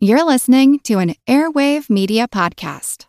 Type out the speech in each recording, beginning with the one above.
You're listening to an Airwave Media Podcast.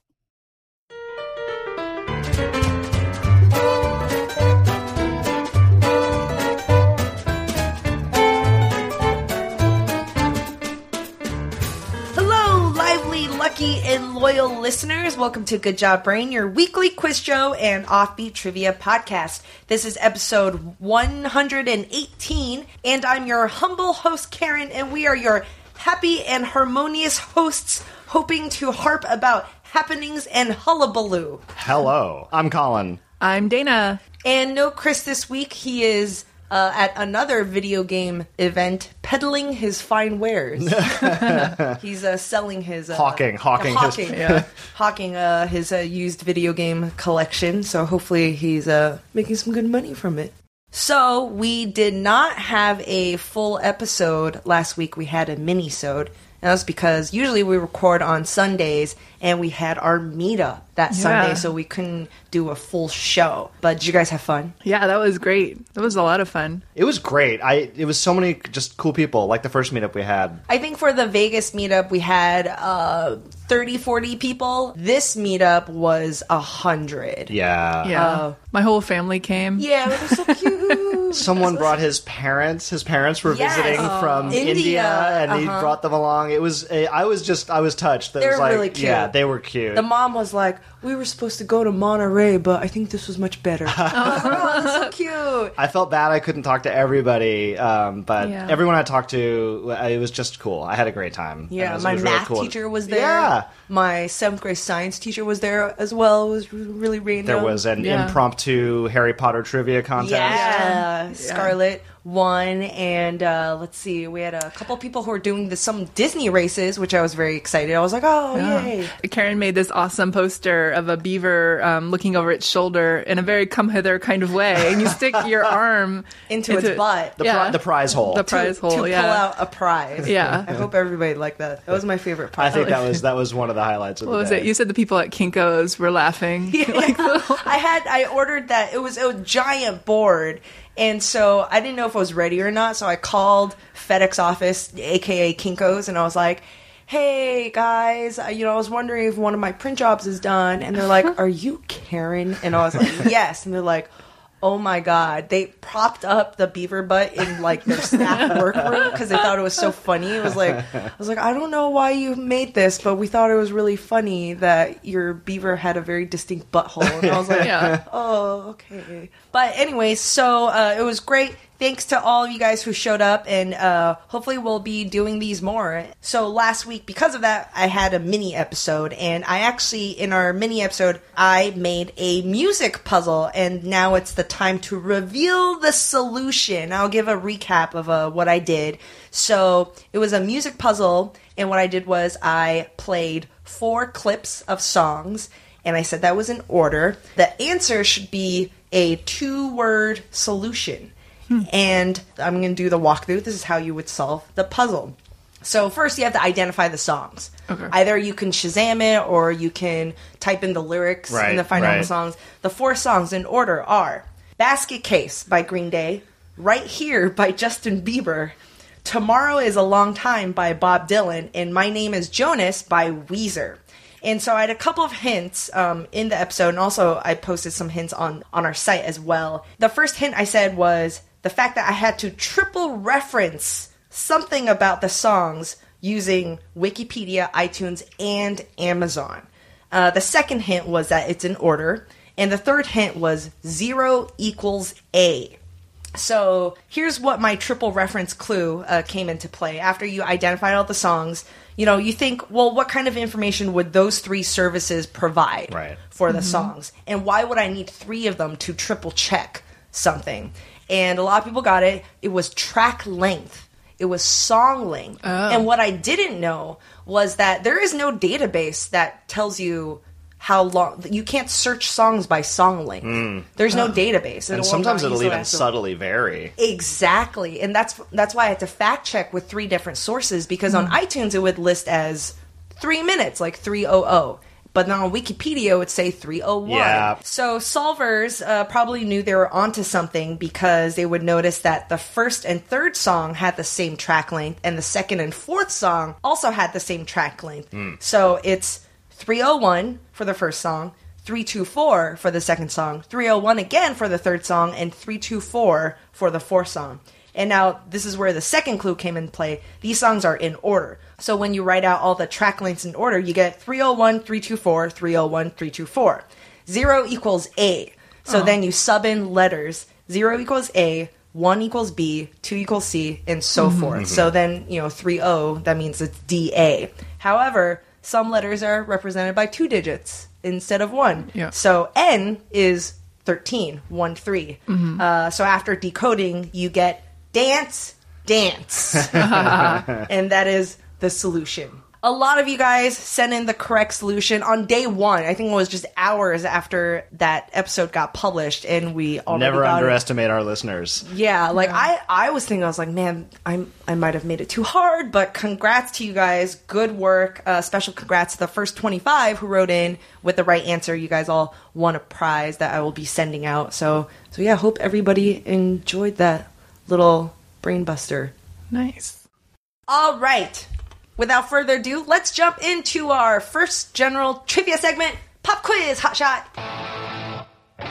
Hello, lively, lucky, and loyal listeners. Welcome to Good Job Brain, your weekly quiz show and offbeat trivia podcast. This is episode 118, and I'm your humble host, Karen, and we are your happy and harmonious hosts, hoping to harp about happenings and hullabaloo. Hello, I'm Colin. I'm Dana. And no Chris this week. He is uh, at another video game event peddling his fine wares. He's uh, selling his. Uh, Hawking, hawking his- hawking, hawking uh, his uh, used video game collection. So hopefully he's uh, making some good money from it. So we did not have a full episode last week. We had a mini-sode. And that's because usually we record on Sundays, and we had our meetup that Sunday, so we couldn't do a full show. But did you guys have fun? Yeah, that was great. That was a lot of fun. It was great. I it was so many just cool people. Like the first meetup we had. I think for the Vegas meetup, we had uh, 30, 40 people. This meetup was a 100. Yeah. Yeah. Oh. My whole family came. Yeah, it was so cute. Someone brought his parents. His parents were Yes. visiting from India. India, and he Uh-huh. brought them along. It was. A, I was just. I was touched. That They was like, really cute. Yeah, they were cute. The mom was like, "We were supposed to go to Monterey, but I think this was much better." oh, so cute. I felt bad I couldn't talk to everybody, um, but Yeah. everyone I talked to, uh, it was just cool. I had a great time. Yeah, was- my it was really math cool. teacher was there. Yeah. My seventh grade science teacher was there as well. It was really random. There was an Yeah. impromptu Harry Potter trivia contest. Yeah, Scarlett won, and uh, let's see, we had a couple people who were doing the, some Disney races, which I was very excited. I was like, oh yay! Karen made this awesome poster of a beaver um, looking over its shoulder in a very come hither kind of way, and you stick your arm Into its butt. The, Yeah. pri- the prize hole. The prize to, hole, to yeah. pull out a prize. Yeah. I hope everybody liked that. That was my favorite part. I think that was that was one of the highlights of What the was day. it? You said the people at Kinko's were laughing. I had I ordered that. It was a giant board, and so I didn't know if I was ready or not. So I called FedEx office, aka Kinkos, and I was like. Hey guys, uh, you know, I was wondering if one of my print jobs is done, and they're like, "Are you Karen?" And I was like, "Yes," and they're like, "Oh my god!" They propped up the beaver butt in like their staff workroom because they thought it was so funny. It was like, I was like, I don't know why you made this, but we thought it was really funny that your beaver had a very distinct butthole, and I was like, Yeah. oh, okay. But anyways, so uh, it was great. Thanks to all of you guys who showed up, and uh, hopefully we'll be doing these more. So last week, because of that, I had a mini episode, and I actually, in our mini episode, I made a music puzzle, and now it's the time to reveal the solution. I'll give a recap of uh, what I did. So it was a music puzzle, and what I did was I played four clips of songs and I said that was in order. The answer should be a two word solution. And I'm going to do the walkthrough. This is how you would solve the puzzle. So, first, you have to identify the songs. Okay. Either you can Shazam it or you can type in the lyrics Right, and then find out the right. songs. The four songs in order are Basket Case by Green Day, Right Here by Justin Bieber, Tomorrow is a Long Time by Bob Dylan, and My Name is Jonas by Weezer. And so I had a couple of hints um, in the episode, and also I posted some hints on, on our site as well. The first hint I said was the fact that I had to triple reference something about the songs using Wikipedia, iTunes, and Amazon. Uh, the second hint was that it's in order, and the third hint was zero equals A. So here's what my triple reference clue uh, came into play. After you identified all the songs, you know, you think, well, what kind of information would those three services provide Right. for the songs? And why would I need three of them to triple check something? And a lot of people got it. It was track length. It was song length. And what I didn't know was that there is no database that tells you how long you can't search songs by song length. There's no database. Hmm. and sometimes it'll even subtly vary. Exactly, and that's that's why I had to fact check with three different sources because on iTunes it would list as three minutes, like three oh oh, but then on Wikipedia it would say 301. Yeah. So solvers uh, probably knew they were onto something because they would notice that the first and third song had the same track length, and the second and fourth song also had the same track length. So it's 301 for the first song, 324 for the second song, 301 again for the third song, and 324 for the fourth song. And now this is where the second clue came in play. These songs are in order. So when you write out all the track lengths in order, you get 301, 324, 301, 324. Zero equals A. So oh. then you sub in letters. Zero equals A, one equals B, two equals C, and so mm-hmm. forth. Mm-hmm. So then, you know, 30, that means it's DA. However, some letters are represented by two digits instead of one. Yeah. So N is 13, 1 3. Mm-hmm. Uh, so after decoding, you get dance, dance. and that is the solution. A lot of you guys sent in the correct solution on day one. I think it was just hours after that episode got published, and we already Never got it. underestimate our listeners. Yeah, like I, I was thinking, I was like, man, I, I might have made it too hard, but congrats to you guys, good work. Uh, special congrats to the first twenty five who wrote in with the right answer. You guys all won a prize that I will be sending out. So, so yeah, hope everybody enjoyed that little brain buster. Nice. All right. Without further ado, let's jump into our first general trivia segment Pop Quiz Hot Shot.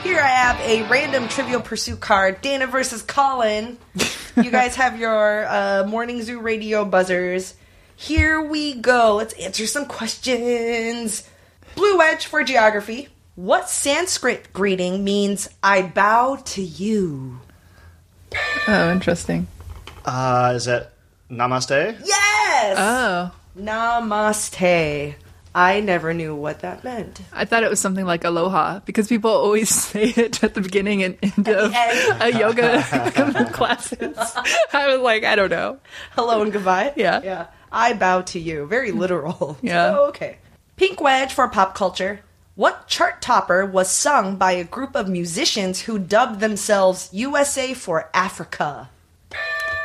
Here I have a random Trivial Pursuit card Dana versus Colin. you guys have your uh, Morning Zoo radio buzzers. Here we go. Let's answer some questions. Blue Wedge for geography. What Sanskrit greeting means I bow to you? Oh, interesting. Uh, is it namaste? Yes! Oh, Namaste. I never knew what that meant. I thought it was something like aloha because people always say it at the beginning and end of end. a yoga classes. I was like, I don't know. Hello and goodbye. Yeah. Yeah. I bow to you. Very literal. Yeah. So, okay. Pink Wedge for pop culture. What chart topper was sung by a group of musicians who dubbed themselves USA for Africa?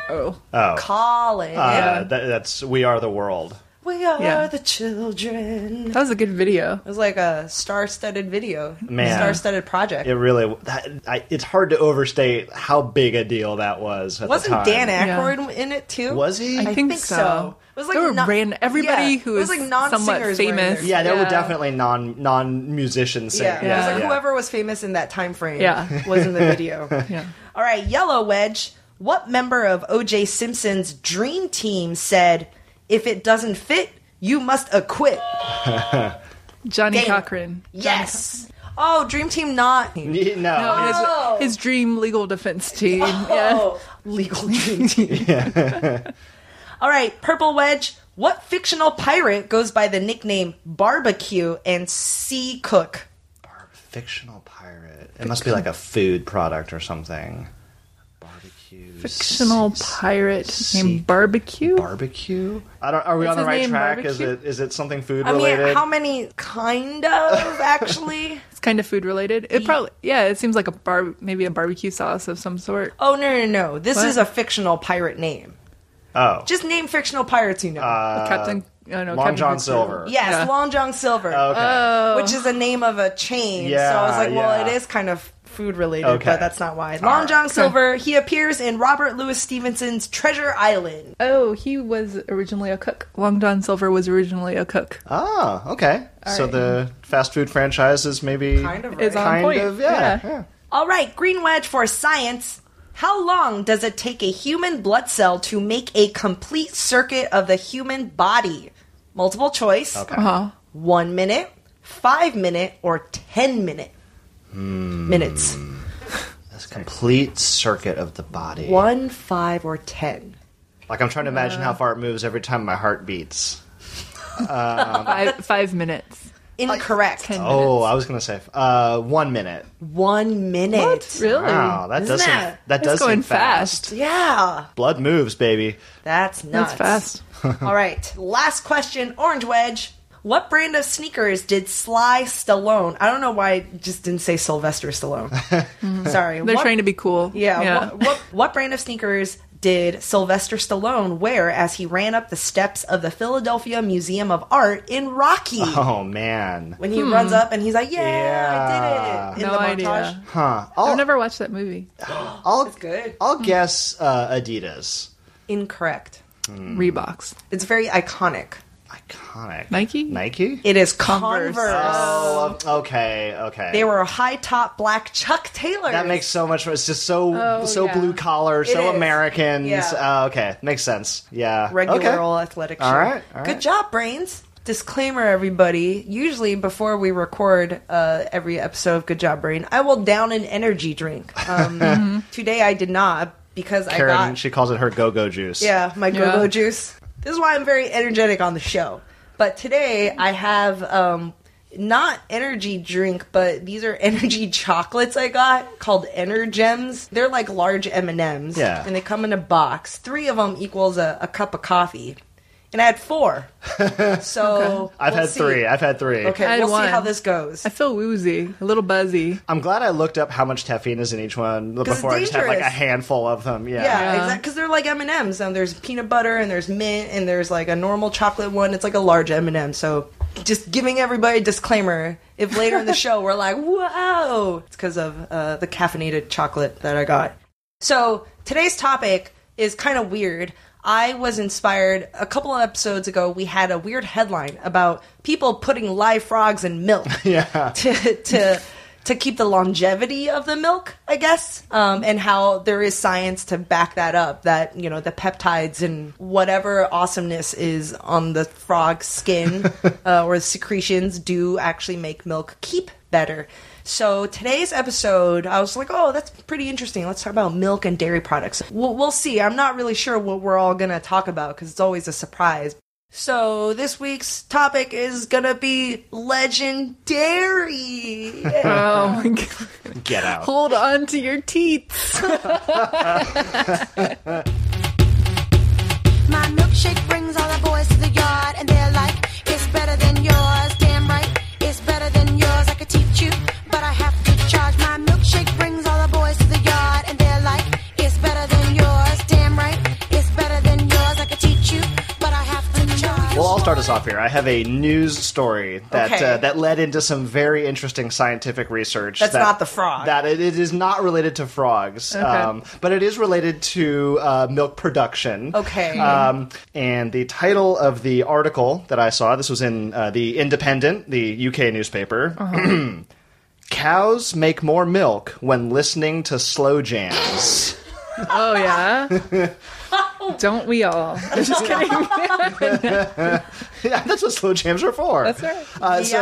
Oh, Oh. Colin. Uh, that, that's We Are the World. We are Yeah. the children. that was a good video. It was like a star-studded video, Man. star-studded project. It really, that, I, it's hard to overstate how big a deal that was. At Wasn't the time. Dan Yeah. Aykroyd in it too? Was he? I think, so. It was like there were non- ran- everybody yeah, who it was is like non-singers somewhat were in famous. there. yeah, there were definitely non non musicians. Yeah, singing. it was like Yeah. whoever was famous in that time frame Yeah. was in the video. Yeah. All right, Yellow Wedge. What member of OJ Simpson's dream team said, "If it doesn't fit, you must acquit"? Johnnie Dana. Cochran. Yes. Oh, dream team not. Ye- No. No, his, Oh. his dream legal defense team. Oh, yeah. Oh, legal dream team. All right, Purple Wedge. What fictional pirate goes by the nickname Barbecue and Sea Cook? Fictional pirate. It must be like a food product or something. Barbecue. Fictional pirate sea- named Barbecue. Barbecue. I don't. Are we Is on the right name track? Is it is it something food I mean, related? how many? Kind of, actually. It's kind of food related. It probably yeah. It seems like a bar maybe a barbecue sauce of some sort. Oh no, no, no! This What? is a fictional pirate name. oh, Just name fictional pirates you know. Uh, Captain. I don't. Long Captain John Crunch. Silver. yes, yeah. Long John Silver, okay. which is a name of a chain. Yeah, so I was like, well, yeah. it is kind of food related, Okay. but that's not why. Long right. John Silver. He appears in Robert Louis Stevenson's Treasure Island. Oh, he was originally a cook. Long John Silver was originally a cook. Ah, okay. so right. the fast food franchise is maybe Kind of Is right. on kind point. of yeah. Yeah. yeah. All right, Green Wedge for science. How long does it take a human blood cell to make a complete circuit of the human body? Multiple choice. Okay. Uh-huh. One minute, five minute, or ten minute minutes. This complete circuit of the body. One, five, or ten. Like I'm trying to imagine Uh. how far it moves every time my heart beats. Five five minutes. Incorrect. Ten Oh, minutes. I was gonna say uh, one minute. One minute. Really? Wow, that Isn't does that- that does going seem fast. fast. Yeah, Blood moves, baby. that's nuts. That's fast. All right, last question, Orange Wedge. What brand of sneakers did Sly Stallone? I don't know why I just didn't say Sylvester Stallone. Sorry. They're what, trying to be cool. Yeah. Yeah. What, what what brand of sneakers did Sylvester Stallone wear as he ran up the steps of the Philadelphia Museum of Art in Rocky? Oh man. When he runs up and he's like, "Yeah, Yeah. I did it!" in No the montage. idea. Huh. I've I'll, never watched that movie. I'll, good. I'll guess uh, Adidas. Incorrect. Hmm. Reeboks. It's very iconic. Iconic. Nike? Nike? It is Converse. Converse. Oh, okay, okay. They were high top black Chuck Taylor. That makes so much. It's just so Oh, so yeah. blue collar, so is. Americans. Yeah. Uh, okay, makes sense. Yeah. regular okay. old athletic shoe. All right, all Good right. job, brains. Disclaimer, everybody. Usually, before we record uh, every episode of Good Job Brain, I will down an energy drink. Um, Today, I did not because I Karen, got she calls it her go-go juice. yeah my go-go Yeah. juice. This is why I'm very energetic on the show. But today, I have um, not energy drink, but these are energy chocolates I got called Energems. They're like large M and M's, Yeah. and they come in a box. Three of them equals a, a cup of coffee, and I had four. So I've we'll had see. three. I've had three. Okay, I had we'll one. see how this goes. I feel woozy, a little buzzy. I'm glad I looked up how much caffeine is in each one it's before I just had like a dangerous. handful of them. Yeah. Yeah, Yeah. exactly. Because they're like M and M's. And there's peanut butter, and there's mint, and there's like a normal chocolate one. It's like a large M and m So, just giving everybody a disclaimer. If later in the show we're like, "Whoa," it's because of uh, the caffeinated chocolate that I got. So today's topic is kind of weird. I was inspired a couple of episodes ago. We had a weird headline about people putting live frogs in milk. Yeah. to to to keep the longevity of the milk, I guess, um, and how there is science to back that up. That you know the peptides and whatever awesomeness is on the frog's skin uh, or secretions do actually make milk keep better. So today's episode, I was like, oh, that's pretty interesting. Let's talk about milk and dairy products. We'll, we'll see. I'm not really sure what we're all gonna talk about because it's always a surprise. So this week's topic is gonna be legendary. Oh my god. Get out. Hold on to your teeth. My milkshake brings all the boys Well, I'll start us off here. I have a news story that Okay. uh, that led into some very interesting scientific research. That's that- not the frog. That it, it is not related to frogs, um, but it is related to uh, milk production. Okay. Um, and the title of the article that I saw, this was in uh, the Independent, the UK newspaper. Cows make more milk when listening to slow jams. Oh yeah. Don't we all? Just kidding. yeah, that's what slow jams are for. That's right. Uh, so,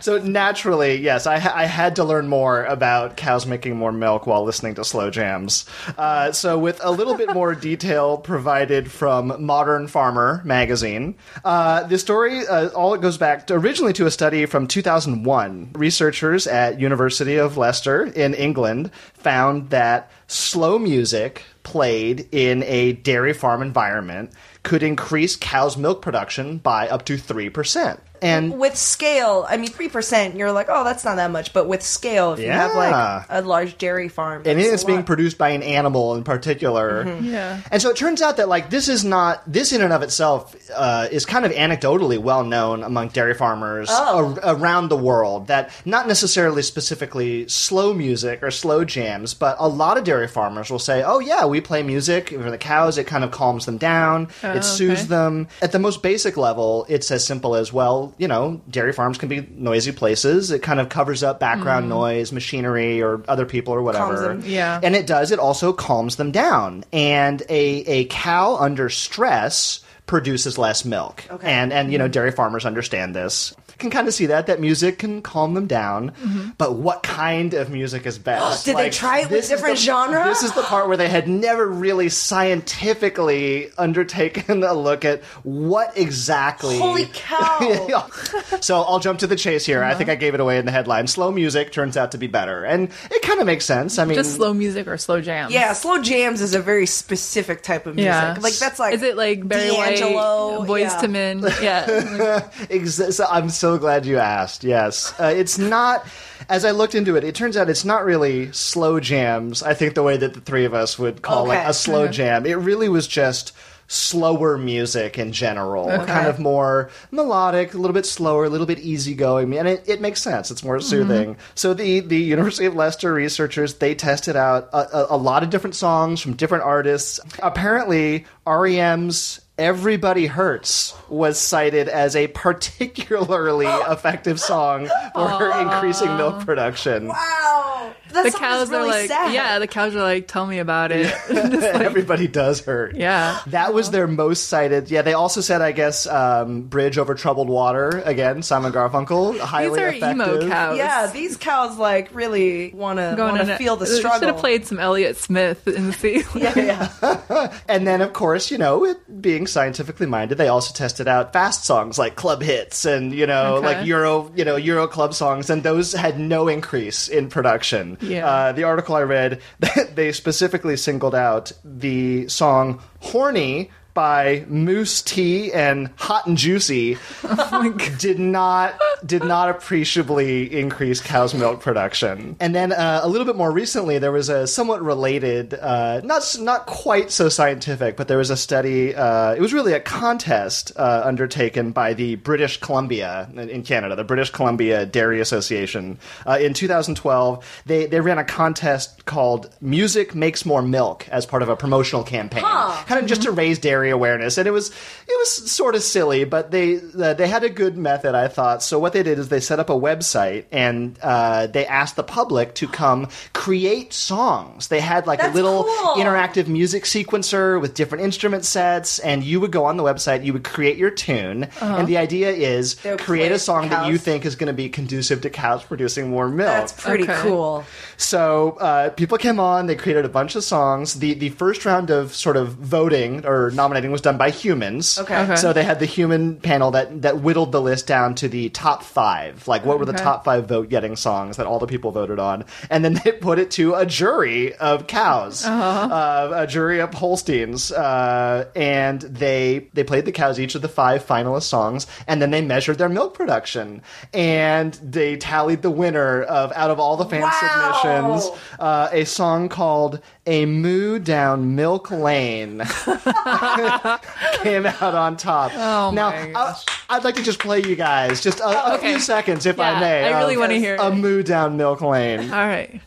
So naturally, yes, I, ha- I had to learn more about cows making more milk while listening to slow jams. Uh, so with a little bit more detail provided from Modern Farmer magazine, uh, the story uh, all it goes back to, originally to a study from 2001. Researchers at University of Leicester in England found that slow music played in a dairy farm environment could increase cows' milk production by up to 3%. And With scale, I mean, three percent. You're like, oh, that's not that much. But with scale, if you have like a large dairy farm, and it's being lot. produced by an animal in particular. Yeah. And so it turns out that like this is not this in and of itself uh, is kind of anecdotally well known among dairy farmers Oh. ar- around the world. That not necessarily specifically slow music or slow jams, but a lot of dairy farmers will say, "Oh yeah, we play music for the cows. It kind of calms them down. it soothes okay. them." At the most basic level, it's as simple as well. You know, dairy farms can be noisy places. It kind of covers up background mm. noise, machinery, or other people or whatever. them. Yeah. And it does. It also calms them down. And a a cow under stress produces less milk. Okay. And and you know mm. dairy farmers understand this. Can kind of see that that music can calm them down. Mm-hmm. But what kind of music is best? Did they try it with this different the- genre? This is the part where they had never really scientifically undertaken a look at what exactly. Holy cow! So I'll jump to the chase here. I uh-huh. think I gave it away in the headline. Slow music turns out to be better, and it kind of makes sense. I mean, Just slow music or slow jams. Yeah, slow jams is a very specific type of music. Yeah. Like that's like Is it like Barry White D'Angelo, Boys yeah. to Men. Yeah. Ex- so I'm so glad you asked. Yes, uh, it's not. As I looked into it, it turns out it's not really slow jams. I think the way that the three of us would call like Okay. a slow jam. It really was just slower music in general, kind of more melodic, a little bit slower, a little bit easygoing, and it, it makes sense. It's more soothing. So the the University of Leicester researchers they tested out a, a, a lot of different songs from different artists. Apparently, REM's Everybody Hurts was cited as a particularly effective song for increasing milk production. Wow, that The cows really are like, sad. yeah, the cows are like, tell me about it. Everybody does hurt. yeah. That was their most cited. Yeah, they also said, I guess, um, Bridge Over Troubled Water. Again, Simon Garfunkel. Highly These are effective. emo cows. Yeah, these cows like really want to want to feel the struggle. Should have played some Elliott Smith in the sea. Yeah, yeah. And then, of course, you know, it being scientifically minded, they also tested out fast songs like club hits and, you know, Okay. like Euro, you know, Euro club songs. And those had no increase in production. Yeah. Uh, the article I read, that they specifically singled out the song Horny by Mousse T and Hot and Juicy did not did not appreciably increase cow's milk production. And then uh, a little bit more recently, there was a somewhat related, uh, not not quite so scientific, but there was a study. Uh, it was really a contest uh, undertaken by the British Columbia in- in Canada, the British Columbia Dairy Association. Uh, in 2012, they they ran a contest called "Music Makes More Milk" as part of a promotional campaign, kind of just to raise dairy awareness. And it was it was sort of silly, but they uh, they had a good method, I thought. So what they did is they set up a website and uh, they asked the public to come create songs. They had like a little cool. interactive music sequencer with different instrument sets, and you would go on the website, you would create your tune, and the idea is They would create a song that you think is going to be conducive to cows producing more milk. That's pretty Okay. cool. So uh, people came on. They created a bunch of songs. the The first round of sort of voting or nominating was done by humans. Okay. Okay. So they had the human panel that that whittled the list down to the top five. Like what were the top five vote getting songs that all the people voted on, and then they put it to a jury of cows, uh, a jury of Holsteins, uh, and they they played the cows each of the five finalist songs, and then they measured their milk production, and they tallied the winner of out of all the fan Wow. submissions uh, a song called "A Moo Down Milk Lane" came out on top. Oh, now, I. I'd like to just play you guys just a, a Okay. few seconds, if I may. I really of wanna hear "A it. Moo Down Milk Lane." All right.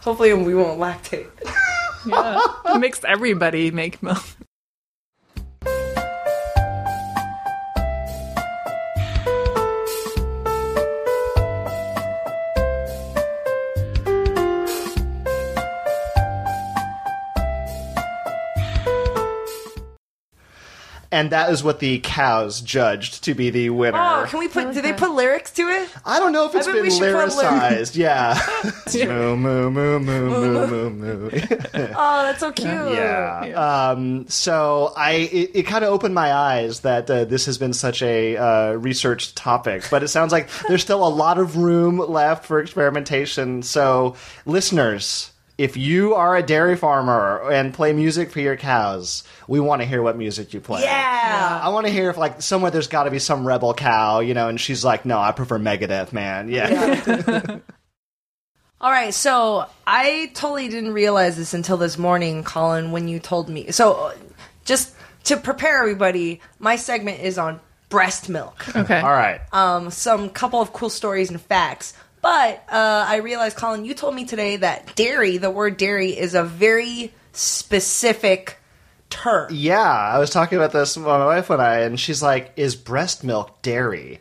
Hopefully, we won't lactate. Yeah. it makes everybody make milk. And that is what the cows judged to be the winner. Oh, can we put? Do they put lyrics to it? I don't know if it's bet been we should put lyricized. Yeah. moo moo moo moo moo moo moo. Oh, that's so cute. Yeah. Um, so I it, it kind of opened my eyes that uh, this has been such a uh, researched topic, but it sounds like there's still a lot of room left for experimentation. So listeners. If you are a dairy farmer and play music for your cows, we want to hear what music you play. Yeah. I want to hear if, like, somewhere there's got to be some rebel cow, you know, and she's like, no, I prefer Megadeth, man. Yeah. All right, so I totally didn't realize this until this morning, Colin, when you told me. So, just to prepare everybody, my segment is on breast milk. Okay. All right. Um, some couple of cool stories and facts. But uh, I realized, Colin, you told me today that dairy, the word dairy, is a very specific term. Yeah, I was talking about this with my wife and I, and she's like, "Is breast milk dairy?"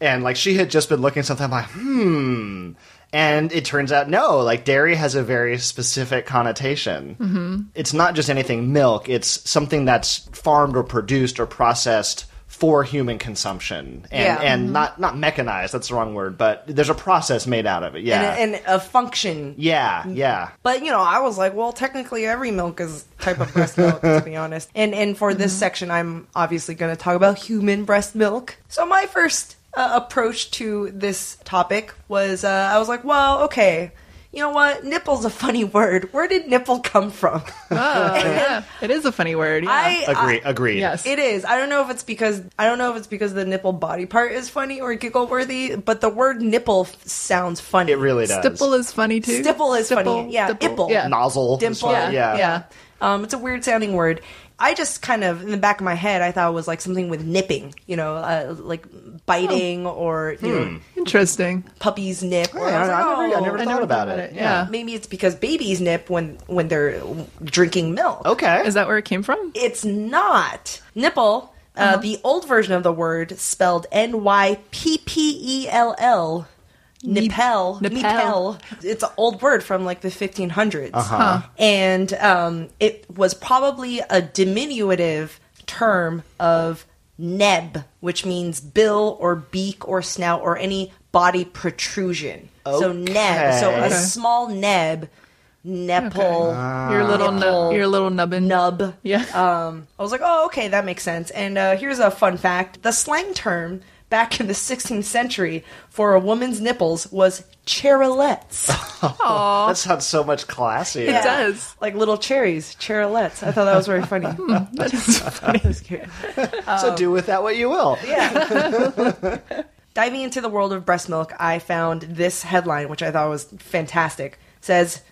And like she had just been looking something. I'm like, hmm. And it turns out no, like dairy has a very specific connotation. Mm-hmm. It's not just anything milk. It's something that's farmed or produced or processed for human consumption, and Yeah. and not not mechanized. That's the wrong word, but there's a process made out of it. Yeah, And, and a function. yeah, yeah. But you know, I was like, well, technically every milk is type of breast milk, to be honest. And and for this section, I'm obviously going to talk about human breast milk. So my first uh, approach to this topic was, uh, I was like, well, okay, you know what? Nipple's a funny word. Where did nipple come from? Oh, yeah. It is a funny word. Yeah. I Agree. Agree. yes. It is. I don't know if it's because I don't know if it's because the nipple body part is funny or giggle worthy, but the word nipple f- sounds funny. It really does. Stipple is funny too. Stipple is Stipple, funny. Yeah, stipple. Yeah. Nozzle. is Dimple. Yeah. Yeah. Yeah. Um, it's a weird sounding word. I just kind of in the back of my head, I thought it was like something with nipping, you know, uh, like biting or you know, Interesting. puppies nip. Or Hmm. Yeah, I was like, I never- I oh, never I thought never about thought it. Yeah. Maybe it's because babies nip when when they're drinking milk. Okay. Is that where it came from? It's not nipple. Uh, Uh-huh. The old version of the word spelled N Y P P E L L. Nipel. Nipel. Nipel. It's an old word from like the 1500s. Uh-huh. And um, it was probably a diminutive term of neb, which means bill or beak or snout or any body protrusion. So neb. So a small neb, nipple, your little nipple, nu- your little nubbin. nub. Yeah. Um, I was like, oh, okay, that makes sense. And uh, here's a fun fact: the slang term back in the 16th century for a woman's nipples was cherylets. That sounds so much classier. It does. like little cherries, cherylets. I thought that was very funny. Hmm, that is funny. That was cute. So do with that what you will. Yeah. Diving into the world of breast milk, I found this headline, which I thought was fantastic. It says,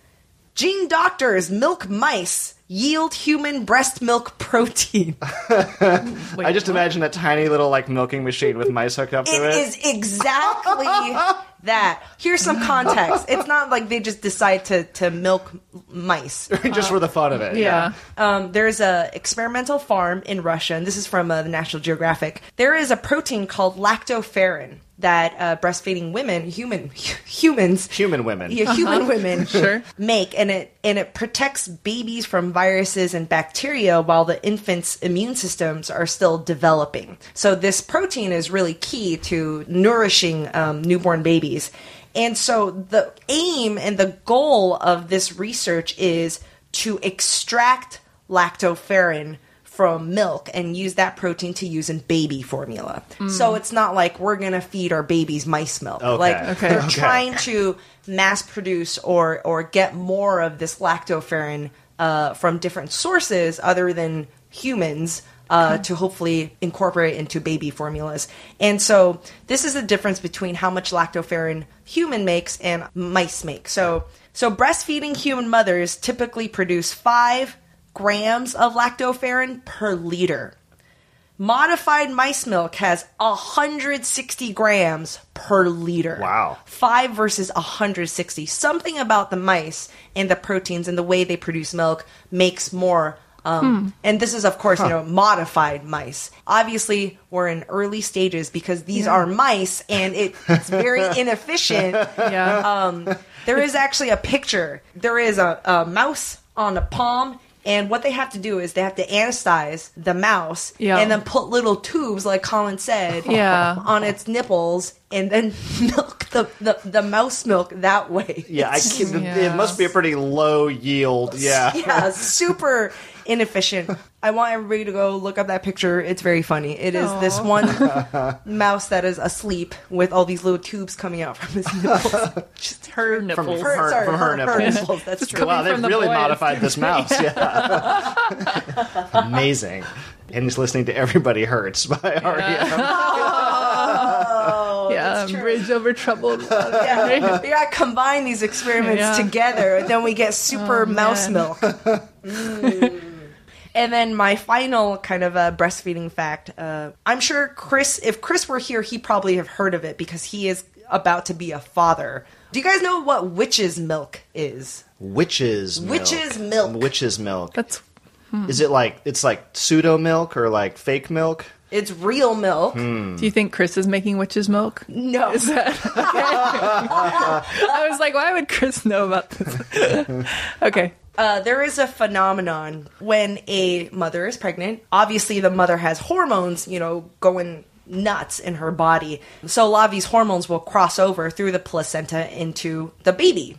Gene doctors milk mice yield human breast milk protein. I just imagine a tiny little like milking machine with mice hooked up to It it. is exactly that. Here's some context. It's not like they just decide to, to milk mice. just for the fun of it. Yeah. Um, there's a experimental farm in Russia, and this is from uh, the National Geographic. There is a protein called lactoferrin that uh, breastfeeding women, human humans, Human women. yeah, human women Sure. make, and it and it protects babies from viruses and bacteria while the infant's immune systems are still developing. So this protein is really key to nourishing um, newborn babies. And so the aim and the goal of this research is to extract lactoferrin from milk and use that protein to use in baby formula. So it's not like we're going to feed our babies mice milk. Okay. Like Okay. they're Okay. trying to mass produce or or get more of this lactoferrin uh, from different sources other than humans uh, to hopefully incorporate into baby formulas. And so this is the difference between how much lactoferrin human makes and mice make. So so breastfeeding human mothers typically produce five grams of lactoferrin per liter. Modified mice milk has 160 grams per liter. Wow. Five versus 160. Something about the mice and the proteins and the way they produce milk makes more. Um, And this is, of course, you know, modified mice. Obviously, we're in early stages because these are mice and it, it's very inefficient. Yeah. Um, there is actually a picture. There is a, a mouse on a palm, and what they have to do is they have to anesthetize the mouse Yeah. and then put little tubes, like Colin said, Yeah. on its nipples, and then milk the, the, the mouse milk that way. Yeah, I It's- can, Yeah. it must be a pretty low yield. Yeah. yeah, super inefficient. I want everybody to go look up that picture. It's very funny. It is this one mouse that is asleep with all these little tubes coming out from his nipples. Just her nipples. From her- sorry, from her nipples. That's Just true. coming Wow, they've the really boys. modified this mouse. Yeah. Amazing. And he's listening to Everybody Hurts by REM. Yeah, that's true. bridge over troubled water. Yeah, we gotta combine these experiments Yeah. together, then we get super Oh, mouse man. milk. Mm. And then my final kind of uh, breastfeeding fact. Uh, I'm sure Chris, if Chris were here, he probably have heard of it because he is about to be a father. Do you guys know what witch's milk is? Witch's milk. Witch's milk. Witch's milk. That's Is it like it's like pseudo milk or like fake milk? It's real milk. Hmm. Do you think Chris is making witch's milk? No. Is that okay? I was like, why would Chris know about this? okay. Uh, there is a phenomenon when a mother is pregnant. Obviously, the mother has hormones, you know, going nuts in her body. So a lot of these hormones will cross over through the placenta into the baby,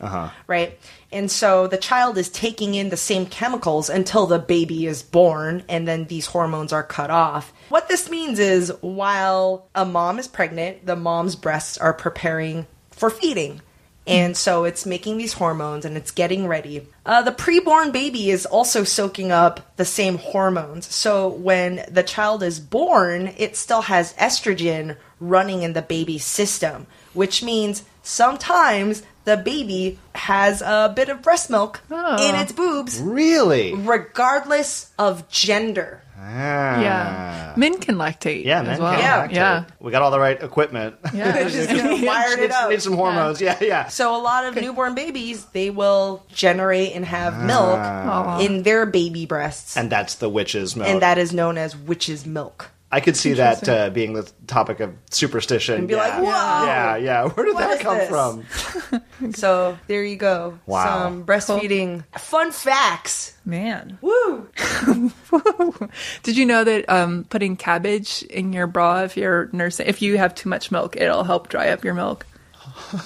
right? And so the child is taking in the same chemicals until the baby is born, and then these hormones are cut off. What this means is while a mom is pregnant, the mom's breasts are preparing for feeding And so it's making these hormones and it's getting ready. Uh, the preborn baby is also soaking up the same hormones. So when the child is born, it still has estrogen running in the baby's system, which means sometimes the baby has a bit of breast milk in its boobs, Really? regardless of gender. Ah. Yeah. Men can lactate. Yeah, as men well. can Yeah. lactate. Yeah. We got all the right equipment. Yeah. Just wired it up. need some hormones. Yeah, yeah. So a lot of newborn babies, they will generate and have milk Aw. in their baby breasts, and, And that's the witch's milk. And that is known as witch's milk. I could see that uh, being the topic of superstition. And be yeah. like, "Whoa!" Yeah, yeah. Where did What that is come this? from? So there you go. Wow. Some breastfeeding fun facts. Man. Woo! Did you know that um, putting cabbage in your bra if you're nursing, if you have too much milk, it'll help dry up your milk?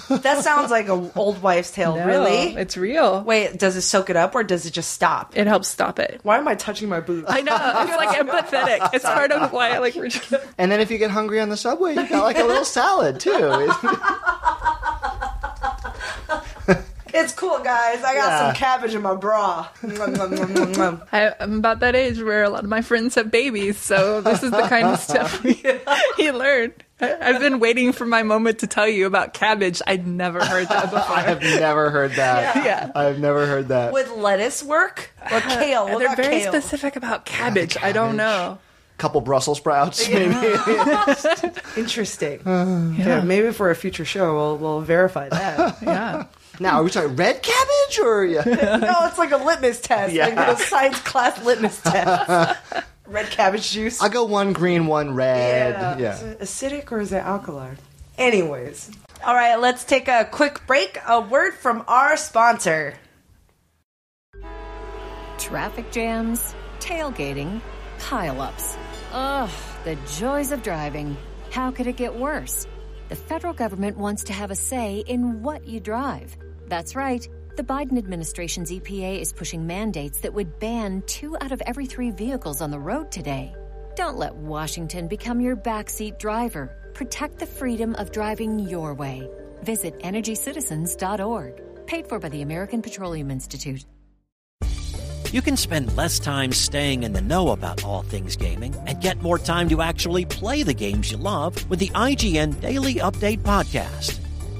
That sounds like an old wives' tale. No, Really? It's real. Wait, does it soak it up or does it just stop? It helps stop it. Why am I touching my boobs? I know. It's like empathetic. It's part of why I like. we're just- And then if you get hungry on the subway, you got like a little salad too. It's cool, guys. I got Yeah. some cabbage in my bra. I, I'm about that age where a lot of my friends have babies, so this is the kind of stuff we, he learned. I, I've been waiting for my moment to tell you about cabbage. I'd never heard that before. I have never heard that. Yeah. I've never heard that. Would lettuce work or uh, kale? What They're very kale? specific about ah, cabbage. I don't know. couple Brussels sprouts, maybe. Interesting. Uh, yeah. maybe for a future show we'll we'll verify that. Yeah. now, are we talking red cabbage or yeah? no, it's like a litmus test, Yeah. like a science class litmus test. Red cabbage juice. I go one green, one red. Yeah. Yeah. Is it acidic or is it alkaline? Anyways. All right, let's take a quick break. A word from our sponsor. Traffic jams, tailgating, pileups. Ugh, the joys of driving. How could it get worse? The federal government wants to have a say in what you drive. That's right. The Biden administration's EPA is pushing mandates that would ban two out of every three vehicles on the road today. Don't let Washington become your backseat driver. Protect the freedom of driving your way. Visit EnergyCitizens.org. Paid for by the American Petroleum Institute. You can spend less time staying in the know about all things gaming and get more time to actually play the games you love with the IGN Daily Update podcast.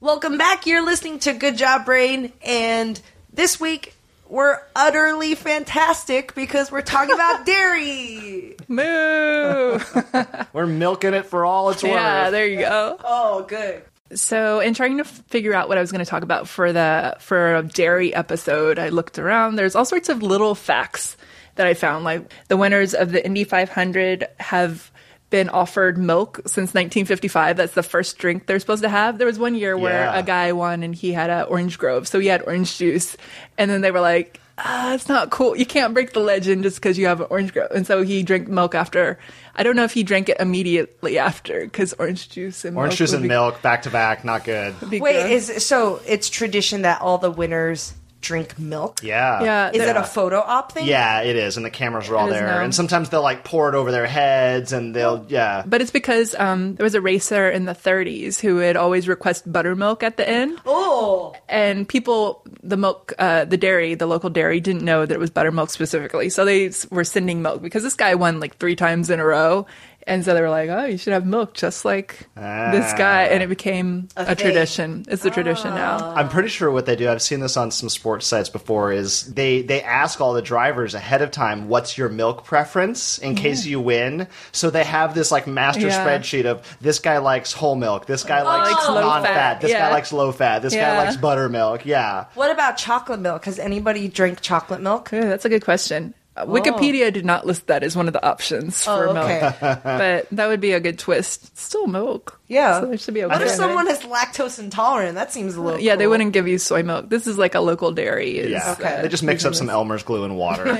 Welcome back. You're listening to Good Job Brain, and this week we're utterly fantastic because we're talking about dairy. Moo. We're milking it for all it's worth. yeah, there you go. Oh, good. So, in trying to f- figure out what I was going to talk about for the for a dairy episode, I looked around. There's all sorts of little facts that I found. Like the winners of the Indy 500 have been offered milk since 1955. That's the first drink they're supposed to have. There was one year where Yeah. a guy won and he had an orange grove, so he had orange juice, and then they were like. Ah, it's not cool. You can't break the legend just because you have an orange grove. And so he drank milk after. I don't know if he drank it immediately after because orange juice and Orange milk juice and be- milk back to back, not good. Wait, gross. is so it's tradition that all the winners drink milk? Yeah. Yeah, Is there- it a photo op thing? Yeah, it is, and the cameras are all there. now. And sometimes they'll like pour it over their heads, and they'll yeah. But it's because um, there was a racer in the 30s who would always request buttermilk at the end, Oh, and people, the milk, uh, the dairy, the local dairy, didn't know that it was buttermilk specifically, so they were sending milk because this guy won like three times in a row, and so they were like, "Oh, you should have milk just like this guy," and it ah. became a, thing. tradition. It's the tradition now. Ah. I'm pretty sure what they do. I've seen this on some sports sites before. Is they they ask all the drivers ahead of time, "What's your milk preference?" in case you win. So they have this like master Yeah. spreadsheet of this guy likes whole milk, this guy oh, likes likes low non-fat, fat, this guy likes low fat, this guy likes buttermilk. Yeah, what about chocolate milk? Has anybody drink chocolate milk? Yeah, that's a good question. Uh, Wikipedia did not list that as one of the options for Oh, milk, but that would be a good twist. It's still milk. Yeah. So it should be okay. What if someone is lactose intolerant? That seems a little. yeah, they wouldn't give you soy milk. This is like a local dairy. Is, Yeah. Okay. They just mix up some Elmer's glue and water.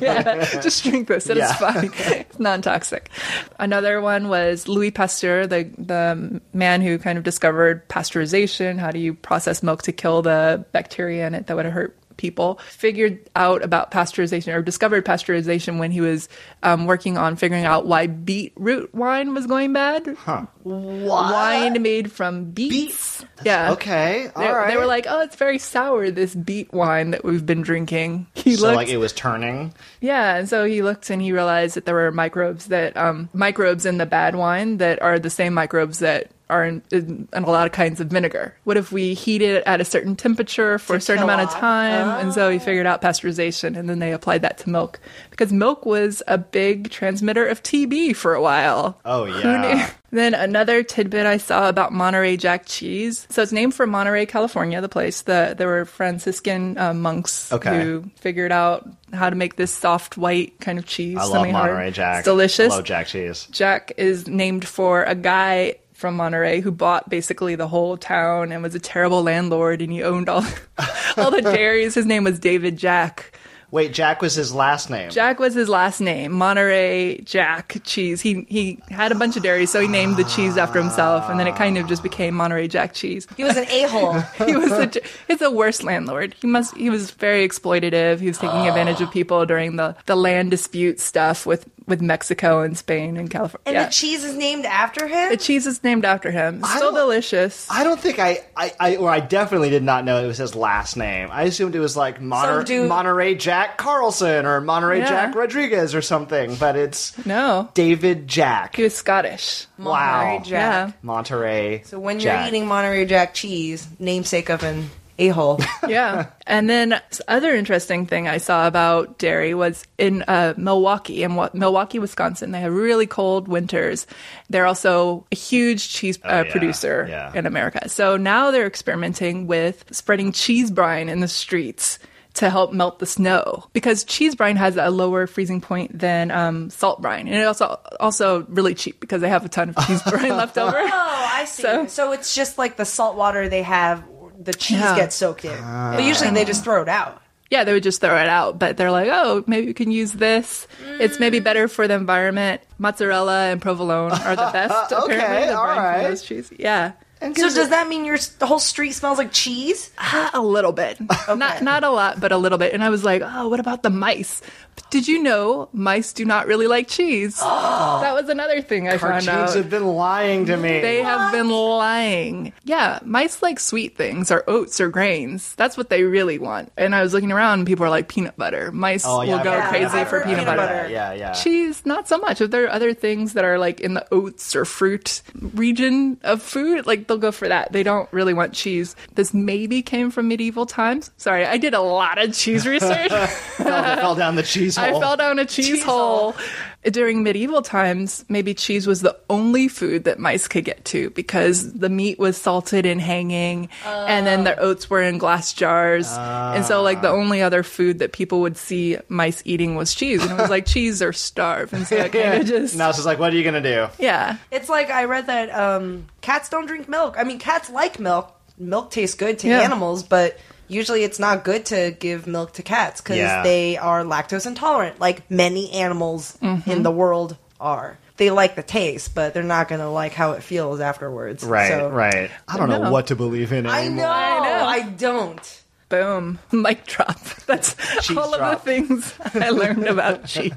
yeah, just drink this. It is Yeah. fine. It's non-toxic. Another one was Louis Pasteur, the the man who kind of discovered pasteurization. How do you process milk to kill the bacteria in it that would hurt people? Figured out about pasteurization or discovered pasteurization when he was um, working on figuring out why beetroot wine was going bad. Wine made from beets. Yeah. okay, all They, right. they were like, "Oh, it's very sour. This beet wine that we've been drinking." He so looked, like it was turning. yeah, and so he looked and he realized that there were microbes that um, microbes in the bad wine that are the same microbes that are in, in, in a lot of kinds of vinegar. What if we heat it at a certain temperature for a certain amount of off? time? And so we figured out pasteurization, and then they applied that to milk because milk was a big transmitter of TB for a while. Oh yeah. Then another tidbit I saw about Monterey Jack cheese. So it's named for Monterey, California, the place. that there were Franciscan uh, monks Okay. who figured out how to make this soft white kind of cheese. I love hard. Monterey Jack. It's delicious. I love Jack cheese. Jack is named for a guy from Monterey who bought basically the whole town and was a terrible landlord and he owned all all the dairies. His name was David Jack. Wait, Jack was his last name. Jack was his last name. Monterey Jack cheese. He he had a bunch of dairies, so he named the cheese after himself, and then it kind of just became Monterey Jack cheese. He was an a hole. He was a, he's a worst landlord. He must he was very exploitative. He was taking advantage of people during the the land dispute stuff with with Mexico and Spain and California. And yeah. the cheese is named after him. The cheese is named after him. I Still don't- delicious. I don't think I, I, I, or I definitely did not know it was his last name. I assumed it was like Moner- dude- Monterey Jack Carlson or Monterey Yeah. Jack Rodriguez or something, but it's no, David Jack. he was Scottish. Monterey wow. Jack. Yeah. Monterey. So when you're eating Monterey Jack cheese, namesake of an a hole. yeah. And then other interesting thing I saw about dairy was in uh, Milwaukee, in Wa- Milwaukee, Wisconsin. They have really cold winters. They're also a huge cheese uh, Oh, yeah. producer Yeah. in America. So now they're experimenting with spreading cheese brine in the streets to help melt the snow because cheese brine has a lower freezing point than um, salt brine, and it also also really cheap because they have a ton of cheese brine left over. Oh, I see. So- So, it's just like the salt water they have. The cheese Yeah. gets soaked in, but usually they just throw it out. yeah, they would just throw it out, but they're like, oh, maybe we can use this. It's maybe better for the environment. Mozzarella and provolone are the best. Okay, apparently, the all brine from right. those cheese. Yeah. So does that mean your the whole street smells like cheese? Uh, a little bit. Not not a lot, but a little bit. And I was like, oh, what about the mice? Did you know mice do not really like cheese? Oh. that was another thing I found Cartoons out. have been lying to me. They have been lying. Yeah, mice like sweet things or oats or grains. That's what they really want. And I was looking around and people are like peanut butter. Mice oh, yeah, will go I've heard- crazy for peanut, butter. butter. Yeah, yeah. Cheese, not so much. If there are other things that are like in the oats or fruit region of food, like they'll go for that. They don't really want cheese. This maybe came from medieval times. Sorry, I did a lot of cheese research. fell, fell down the cheese hole. I fell down a cheese, hole. During medieval times, maybe cheese was the only food that mice could get to because the meat was salted and hanging, and then the oats were in glass jars. And so, like, the only other food that people would see mice eating was cheese. And it was like, cheese or starve. And so it kind of just. Now it's just like, what are you gonna do? Yeah. It's like I read that um, cats don't drink milk. I mean, cats like milk. Milk tastes good to Yeah. animals, but usually it's not good to give milk to cats because Yeah. they are lactose intolerant, like many animals Mm-hmm. in the world are. They like the taste, but they're not going to like how it feels afterwards. Right, So- right. I don't know know. what to believe in I anymore. know. know. I don't. Boom. Mic drop. That's Cheese all drop. of the things I learned about cheese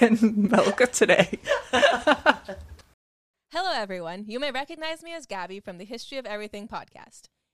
and milk today. Hello, everyone. You may recognize me as Gabby from the History of Everything podcast.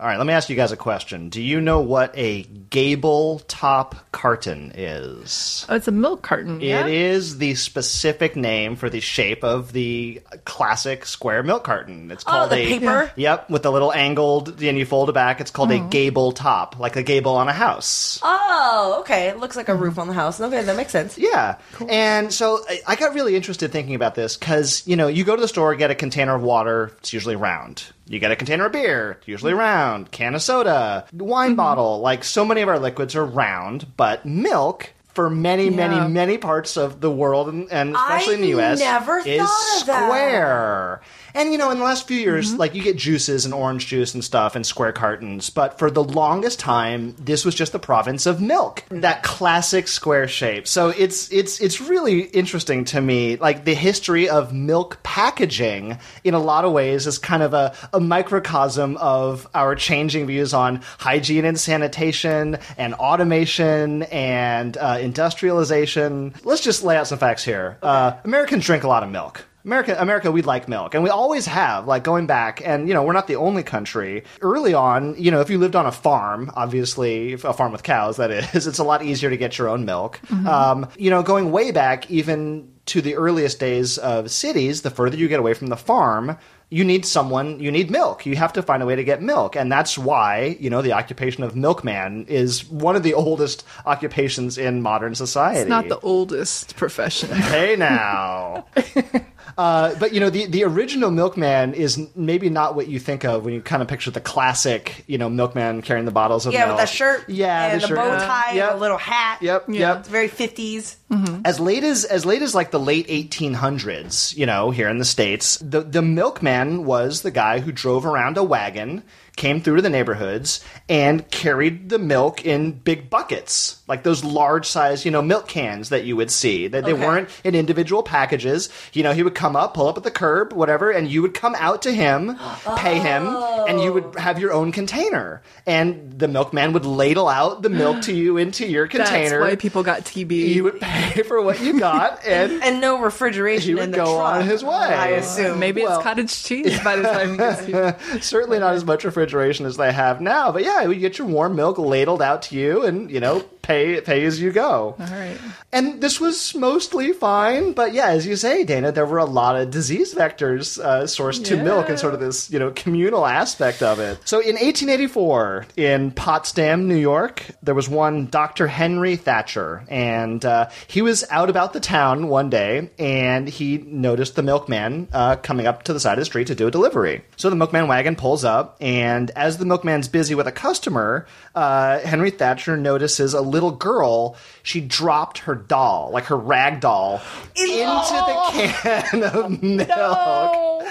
All right, let me ask you guys a question. Do you know what a gable top carton is? Oh, it's a milk carton. yeah? It is the specific name for the shape of the classic square milk carton. It's Oh, called the a paper? Yep, with the little angled, and you fold it back. It's called Mm-hmm. a gable top, like a gable on a house. Oh, okay. It looks like a roof on the house. Okay, that makes sense. Yeah. And so I- I got really interested thinking about this because, you know, you go to the store, get a container of water, it's usually round. You get a container of beer, usually round. Can of soda, wine mm-hmm. bottle. Like so many of our liquids are round, but milk. For many, Yeah. many, many parts of the world, and, and especially in the U.S., never is thought of that. And you know, in the last few years, like you get juices and orange juice and stuff in square cartons, but for the longest time, this was just the province of milk, that classic square shape. So it's it's it's really interesting to me, like the history of milk packaging. In a lot of ways, is kind of a, a microcosm of our changing views on hygiene and sanitation and automation and uh, industrialization. Let's just lay out some facts here. Uh, Americans drink a lot of milk. America, America, we like milk, and we always have. Like going back, and you know, we're not the only country. Early on, you know, if you lived on a farm, obviously a farm with cows, that is, it's a lot easier to get your own milk. Um, you know, going way back, even to the earliest days of cities, the further you get away from the farm, you need someone, you need milk. You have to find a way to get milk. And that's why, you know, the occupation of milkman is one of the oldest occupations in modern society. It's not the oldest profession. Hey now. Uh, but you know the the original milkman is maybe not what you think of when you kind of picture the classic you know milkman carrying the bottles of Yeah, milk. with that shirt. yeah, and the, shirt. bow tie, Yep. and the little hat. Yep, yep. It's very fifties. As late as as late as like the late 1800s, you know, here in the states, the the milkman was the guy who drove around a wagon, came through to the neighborhoods, and carried the milk in big buckets, like those large size, you know, milk cans that you would see. That they Okay. weren't in individual packages. You know, he would come up, pull up at the curb, whatever, and you would come out to him, pay him, and you would oh. have your own container. And the milkman would ladle out the milk to you into your That's container. why people got TB. you would pay for what you got, and And no refrigeration He would in the go trunk, on his way. I assume. Maybe Well- it's cottage cheese by the time it gets to you. certainly not as much refrigeration as they have now. But yeah, you get your warm milk ladled out to you, and you know, pay pay as you go. All right. And this was mostly fine, but yeah, as you say, Dana, there were a lot of disease vectors uh, sourced to milk and sort of this, you know, communal aspect of it. So in 1884, in Potsdam, New York, there was one Dr. Henry Thatcher, and uh, he was out about the town one day, and he noticed the milkman uh, coming up to the side of the street to do a delivery. So the milkman wagon pulls up, and as the milkman's busy with a customer, uh, Henry Thatcher notices a little girl. She dropped her doll, like her rag doll, into the can of milk.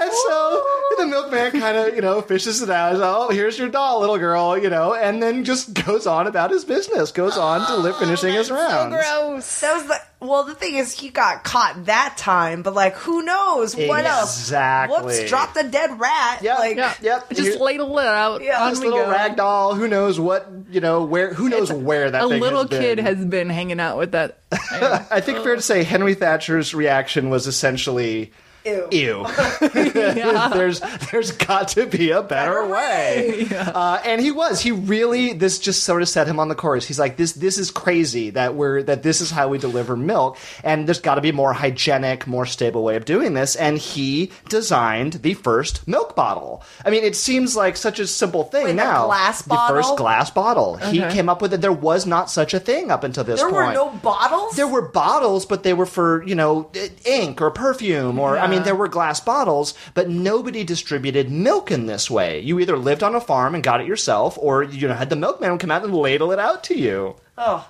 And so the milkman kind of, you know, fishes it out. He's oh, here's your doll, little girl, you know, and then just goes on about his business, goes on to live finishing his rounds. gross. That was the well. The thing is, he got caught that time, but like, who knows what else? Exactly. Whoops! Dropped a dead rat. Yep, like, yep, yep. Just Here- ladle it out. Yeah, on this little go. rag doll. Who knows what you know? Where? Who knows where that A thing little has been. kid has been hanging out with that. I think fair to say Henry Thatcher's reaction was essentially. Ew. Ew. there's there's got to be a better way. Uh, and he was. He really this just sort of set him on the course. He's like this this is crazy that we're that this is how we deliver milk and there's got to be a more hygienic, more stable way of doing this and he designed the first milk bottle. I mean, it seems like such a simple thing Wait, now. glass The first glass bottle. He came up with it. There was not such a thing up until this There point. were no bottles. There were bottles, but they were for, you know, ink or perfume or, I mean, there were glass bottles, but nobody distributed milk in this way. You either lived on a farm and got it yourself or, you know, had the milkman come out and ladle it out to you. Oh,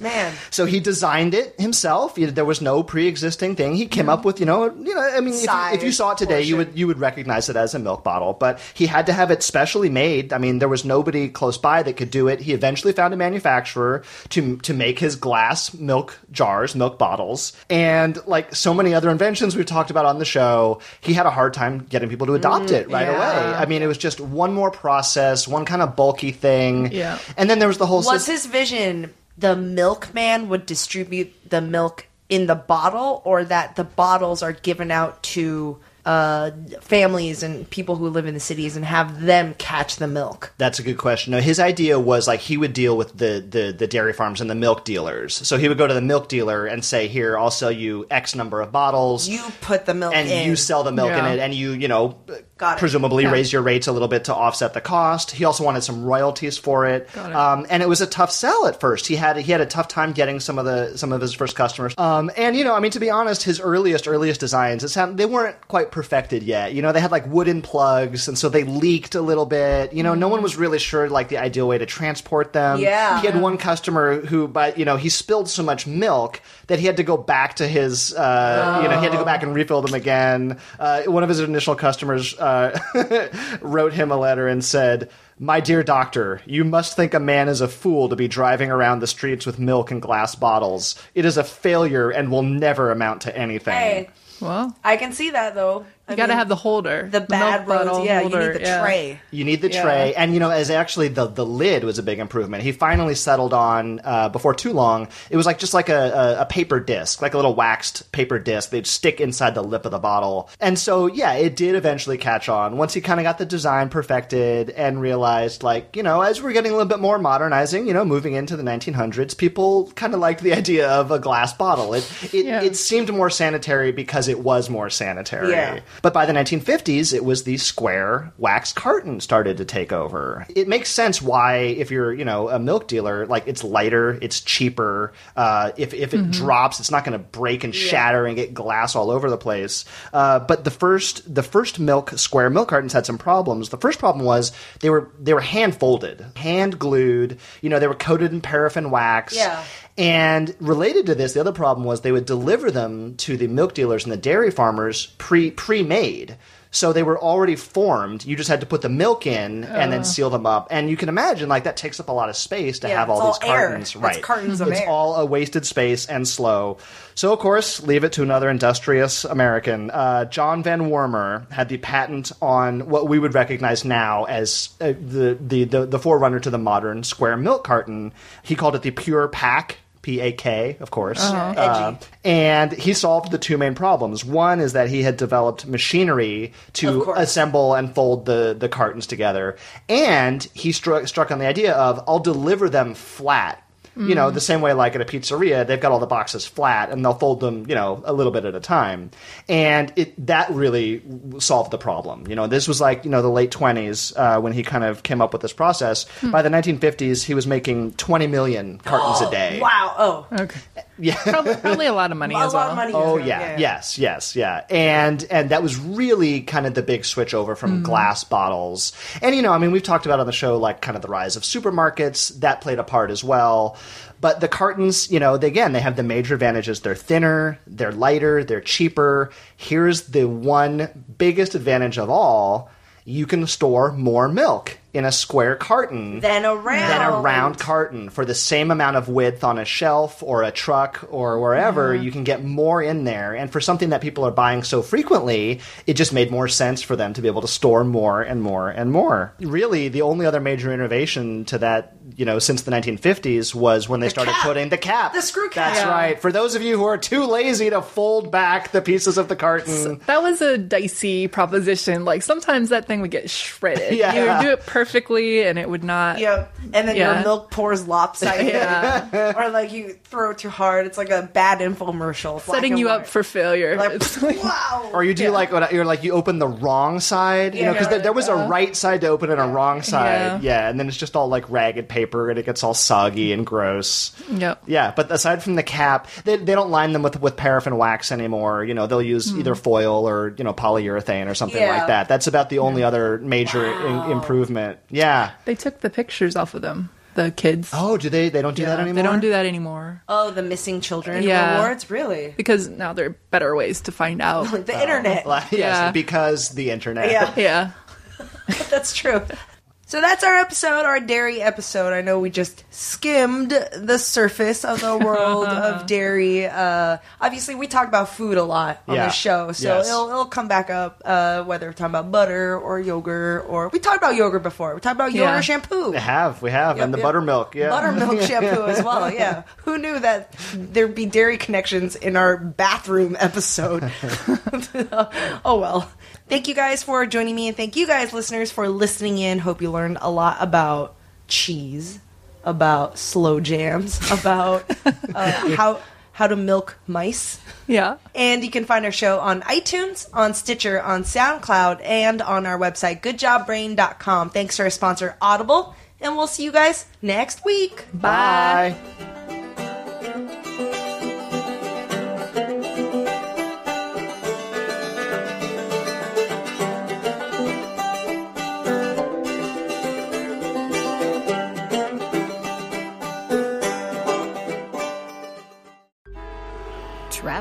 Man. So he designed it himself. There was no pre-existing thing. He came up with, you know, you know. I mean, if you, if you saw it today, you would you would recognize it as a milk bottle. But he had to have it specially made. I mean, there was nobody close by that could do it. He eventually found a manufacturer to to make his glass milk jars, milk bottles, and like so many other inventions we've talked about on the show, he had a hard time getting people to mm, adopt it right yeah. away. I mean, it was just one more process, one kind of bulky thing. Yeah. and then there was the whole. What's his vision the milkman would distribute the milk in the bottle, or that the bottles are given out to uh, families and people who live in the cities and have them catch the milk? That's a good question. No, his idea was like he would deal with the, the, the dairy farms and the milk dealers. So he would go to the milk dealer and say, "Here, I'll sell you X number of bottles." You put the milk in and in. you sell the milk Yeah. in it, and you, you know, Got presumably Yeah. raise your rates a little bit to offset the cost. He also wanted some royalties for it, Got it. Um, and it was a tough sell at first. He had he had a tough time getting some of the some of his first customers. Um, and you know, I mean, to be honest, his earliest earliest designs, it sound, they weren't quite perfected yet. You know, they had like wooden plugs, and so they leaked a little bit. You know, no one was really sure like the ideal way to transport them. Yeah. he had one customer who, but you know, he spilled so much milk that he had to go back to his, uh, you know, he had to go back and refill them again. Uh, one of his initial customers uh, wrote him a letter and said. My dear doctor, you must think a man is a fool to be driving around the streets with milk in glass bottles. It is a failure and will never amount to anything. Hey, Well, I can see that though. You got to have the holder. the bad milk bottle roads. Yeah, holder, you need the yeah. tray. You need the Yeah. tray, and you know, as actually the the lid was a big improvement. He finally settled on uh, before too long. It was like just like a, a, a paper disc, like a little waxed paper disc. They'd stick inside the lip of the bottle, and so yeah, it did eventually catch on once he kind of got the design perfected and realized, like you know, as we're getting a little bit more modernizing, you know, moving into the 1900s, people kind of liked the idea of a glass bottle. It it, Yeah. it seemed more sanitary because it was more sanitary. Yeah. But by the 1950s, it was the square wax carton started to take over. It makes sense why, if you're, you know, a milk dealer, like it's lighter, it's cheaper. Uh, if if it drops, it's not going to break and shatter and get glass all over the place. Uh, but the first the first milk square milk cartons had some problems. The first problem was they were they were hand folded, hand glued. You know, they were coated in paraffin wax. Yeah. And related to this, the other problem was they would deliver them to the milk dealers and the dairy farmers pre pre made. So they were already formed. You just had to put the milk in and then seal them up. And you can imagine, like that takes up a lot of space to Yeah, have it's all all these air. cartons. It's right, cartons of it's air. all a wasted space and slow. So of course, leave it to another industrious American. Uh, John Van Wormer had the patent on what we would recognize now as uh, the, the the the forerunner to the modern square milk carton. He called it the Pure Pack. P A K, of course. Uh, and he solved the two main problems. One is that he had developed machinery to assemble and fold the, the cartons together. And he struck, struck on the idea of I'll deliver them flat. You know, mm. the same way like at a pizzeria, they've got all the boxes flat and they'll fold them, you know, a little bit at a time. And it that really solved the problem. You know, this was like, you know, the late 20s uh, when he kind of came up with this process. Hmm. By the 1950s, he was making 20 million cartons a day. Wow. Oh, Okay. Yeah. Probably, probably a lot of money a as lot well. of money. Oh as yeah, well. yes, yes, yeah, and and that was really kind of the big switch over from hmm. glass bottles. And you know, I mean, we've talked about on the show like kind of the rise of supermarkets that played a part as well. But the cartons, you know, they, again, they have the major advantages. They're thinner, they're lighter, they're cheaper. Here's the one biggest advantage of all: you can store more milk in a square carton Then a round. than a round carton for the same amount of width on a shelf or a truck or wherever mm-hmm. you can get more in there and for something that people are buying so frequently it just made more sense for them to be able to store more and more and more really the only other major innovation to that you know since the 1950s was when they started cap. putting the cap The screw cap. that's Yeah. right for those of you who are too lazy to fold back the pieces of the carton That was a dicey proposition. Like sometimes that thing would get shredded. Yeah. You would do it perfectly and it would not. Yep. And then Yeah. your milk pours lopsided. Yeah. or like you throw it too hard. It's like a bad infomercial. Setting and you up for failure. Like, It's like- wow. Or you do like what you're like you open the wrong side, you know, because there, there was a right side to open and a wrong side, yeah. and then it's just all like ragged paper and it gets all soggy and gross. Yep. Yeah, but aside from the cap, they, they don't line them with with paraffin wax anymore. You know, they'll use hmm. either foil or you know polyurethane or something Yeah. like that. That's about the only other major in, improvement. Yeah, They took the pictures off of them. the kids. Oh, do they? They don't do that anymore. They don't do that anymore Oh, the missing children Yeah. awards, really? because now there are better ways to find out. The internet. Like, yes, Yeah. because the internet. Yeah. yeah. That's true. So that's our episode, our dairy episode. I know we just skimmed the surface of the world of dairy. Uh, obviously, we talk about food a lot on Yeah. the show, so Yes. it'll, it'll come back up uh, whether we're talking about butter or yogurt, or we talked about yogurt before. We talked about Yeah. yogurt shampoo. We have, we have, Yep, and the yep. buttermilk. Yeah, Buttermilk shampoo as well, yeah. Who knew that there'd be dairy connections in our bathroom episode? oh well. Thank you guys for joining me, and thank you guys, listeners, for listening in. Hope you learned a lot about cheese, about slow jams, about uh, how how to milk mice. Yeah. And you can find our show on iTunes, on Stitcher, on SoundCloud, and on our website, goodjobbrain.com. Thanks to our sponsor, Audible. And we'll see you guys next week. Bye.